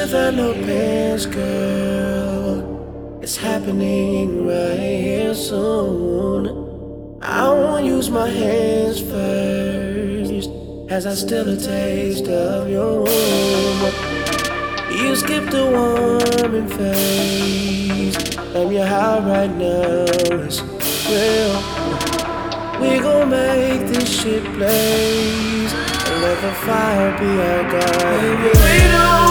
without no pants, girl. It's happening right here soon. I won't use my hands first, as I still a taste of your womb. You skipped a warming phase, and your high right now is real. We gon' make this shit blaze and let the fire be our guide. We don't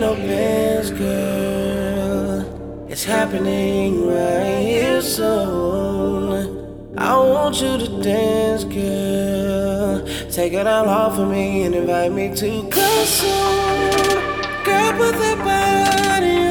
no pants, girl. It's happening right here soon. I want you to dance, girl. Take it all off of me and invite me to soon. Girl, put that body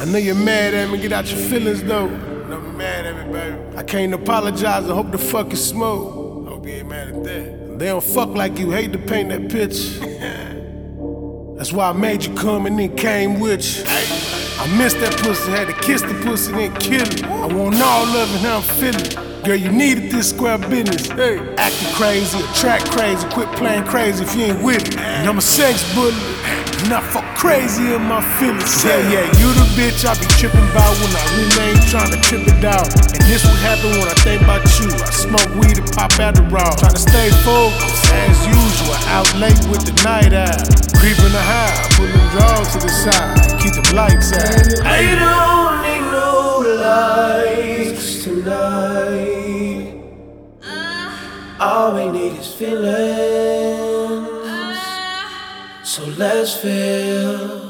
I know you're mad at me, get out your feelings though. Don't be mad at me, baby. I can't apologize, I hope the fuck is smoke. Hope you ain't mad at that. They don't fuck like you, hate to paint that picture. That's why I made you come and then came with you. I missed that pussy, had to kiss the pussy, then kill it. I want all love and how I'm feeling. Girl, you needed this square business. Hey, acting crazy, attract crazy, quit playing crazy if you ain't with it. And I'm a sex bully, and I fuck crazy in my feelings. Yeah, yeah, you the bitch I be tripping about when I really ain't trying to trip it out. And this what happen when I think about you. I smoke weed and pop Adderall. Trying to stay focused as usual, out late with the night out. Creeping the high, pulling drugs to the side, feelings. Ah. So let's feel.